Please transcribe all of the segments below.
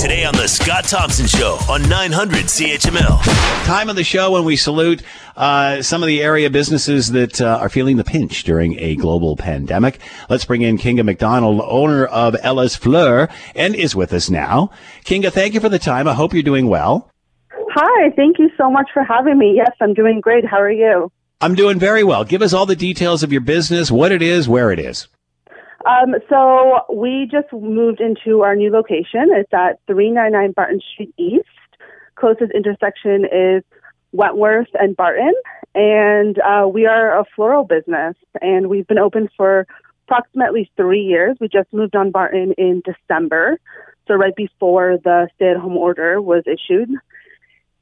Today on The Scott Thompson Show on 900 CHML. Time of the show when we salute uh, some of the area businesses that uh, are feeling the pinch during a global pandemic. Let's bring in Kinga McDonald, owner of Ellis Fleur, and is with us now. Kinga, thank you for the time. I hope you're doing well. Hi, thank you so much for having me. Yes, I'm doing great. How are you? I'm doing very well. Give us all the details of your business, what it is, where it is. Um, so we just moved into our new location. It's at 399 Barton Street East. Closest intersection is Wentworth and Barton. And uh, we are a floral business, and we've been open for approximately three years. We just moved on Barton in December, so right before the stay-at-home order was issued.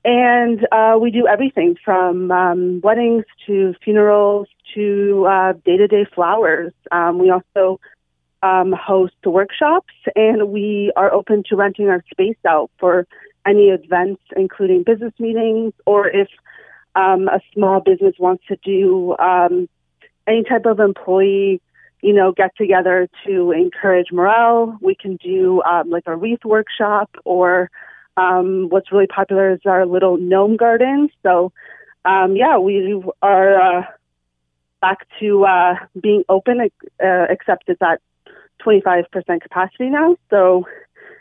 And uh, we do everything from um, weddings to funerals to uh, day-to-day flowers. Um, we also um, host workshops, and we are open to renting our space out for any events, including business meetings, or if um, a small business wants to do um, any type of employee, you know, get together to encourage morale. We can do um, like a wreath workshop, or um, what's really popular is our little gnome garden. So, um, yeah, we are uh, back to uh, being open, uh, except it's at 25% capacity now. So,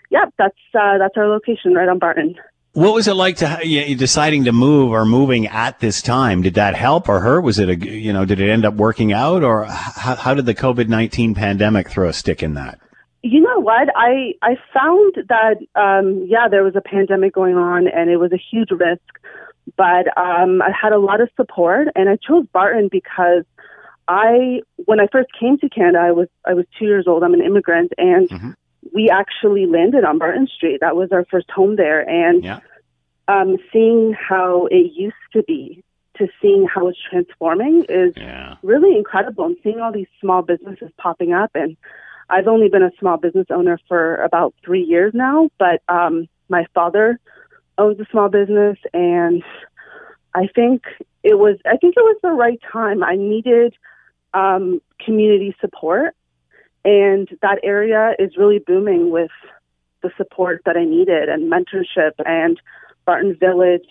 yeah, that's uh, that's our location right on Barton. What was it like to you deciding to move or moving at this time? Did that help or hurt? Was it a you know did it end up working out or how, how did the COVID nineteen pandemic throw a stick in that? You know what? I I found that um, yeah, there was a pandemic going on and it was a huge risk, but um, I had a lot of support and I chose Barton because I when I first came to Canada, I was I was two years old. I'm an immigrant, and mm-hmm. we actually landed on Barton Street. That was our first home there, and yeah. um, seeing how it used to be to seeing how it's transforming is yeah. really incredible. And seeing all these small businesses popping up, and I've only been a small business owner for about three years now, but um, my father owns a small business, and I think it was I think it was the right time. I needed um, community support. And that area is really booming with the support that I needed and mentorship. And Barton Village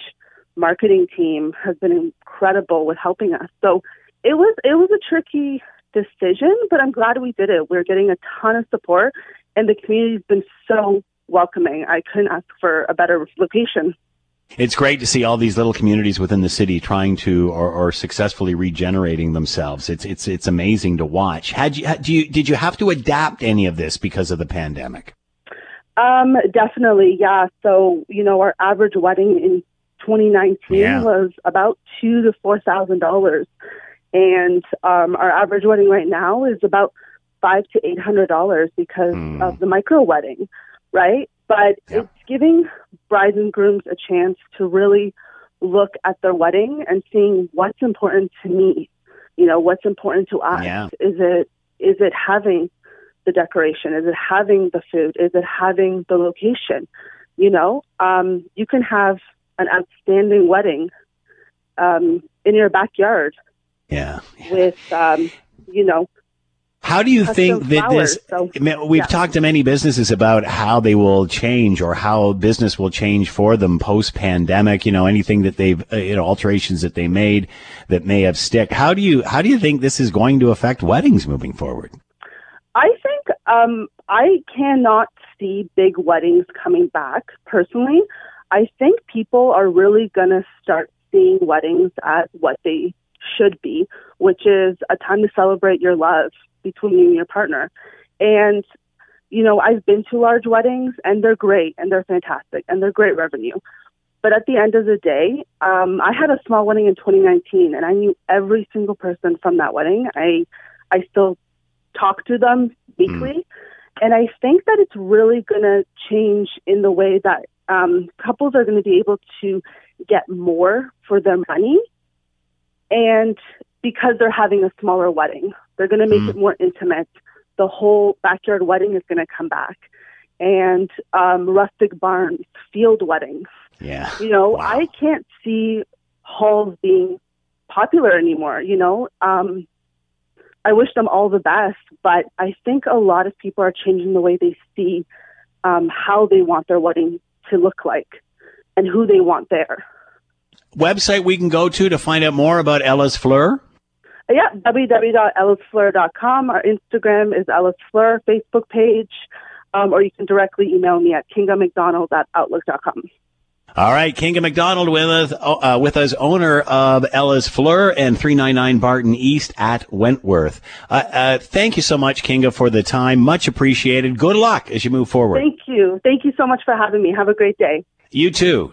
marketing team has been incredible with helping us. So it was it was a tricky decision, but I'm glad we did it. We're getting a ton of support, and the community's been so welcoming. I couldn't ask for a better location. It's great to see all these little communities within the city trying to or, or successfully regenerating themselves. It's it's it's amazing to watch. Had you, had, do you did you have to adapt any of this because of the pandemic? Um, definitely, yeah. So you know, our average wedding in 2019 yeah. was about two to four thousand dollars, and um, our average wedding right now is about five to eight hundred dollars because mm. of the micro wedding, right? But yeah. it's giving brides and grooms a chance to really look at their wedding and seeing what's important to me. You know, what's important to us. Yeah. Is it is it having the decoration? Is it having the food? Is it having the location? You know, um, you can have an outstanding wedding um, in your backyard. Yeah. With um, you know how do you think that flowers, this? So, we've yeah. talked to many businesses about how they will change or how business will change for them post pandemic. You know, anything that they've, uh, you know, alterations that they made that may have stick. How do you how do you think this is going to affect weddings moving forward? I think um, I cannot see big weddings coming back personally. I think people are really going to start seeing weddings as what they should be, which is a time to celebrate your love between you and your partner. And, you know, I've been to large weddings and they're great and they're fantastic and they're great revenue. But at the end of the day, um, I had a small wedding in 2019 and I knew every single person from that wedding. I, I still talk to them weekly. Mm. And I think that it's really going to change in the way that um, couples are going to be able to get more for their money. And because they're having a smaller wedding. They're going to make mm. it more intimate. The whole backyard wedding is going to come back. And um, rustic barns, field weddings. Yeah. You know, wow. I can't see halls being popular anymore, you know. Um, I wish them all the best, but I think a lot of people are changing the way they see um, how they want their wedding to look like and who they want there. Website we can go to to find out more about Ellis Fleur? Yeah, www.ellisfleur.com. Our Instagram is Ellis Fleur, Facebook page, um, or you can directly email me at kingamcdonald at outlook.com. All right, Kinga McDonald with us, uh, with us, owner of Ellis Fleur and 399 Barton East at Wentworth. Uh, uh, thank you so much, Kinga, for the time. Much appreciated. Good luck as you move forward. Thank you. Thank you so much for having me. Have a great day. You too.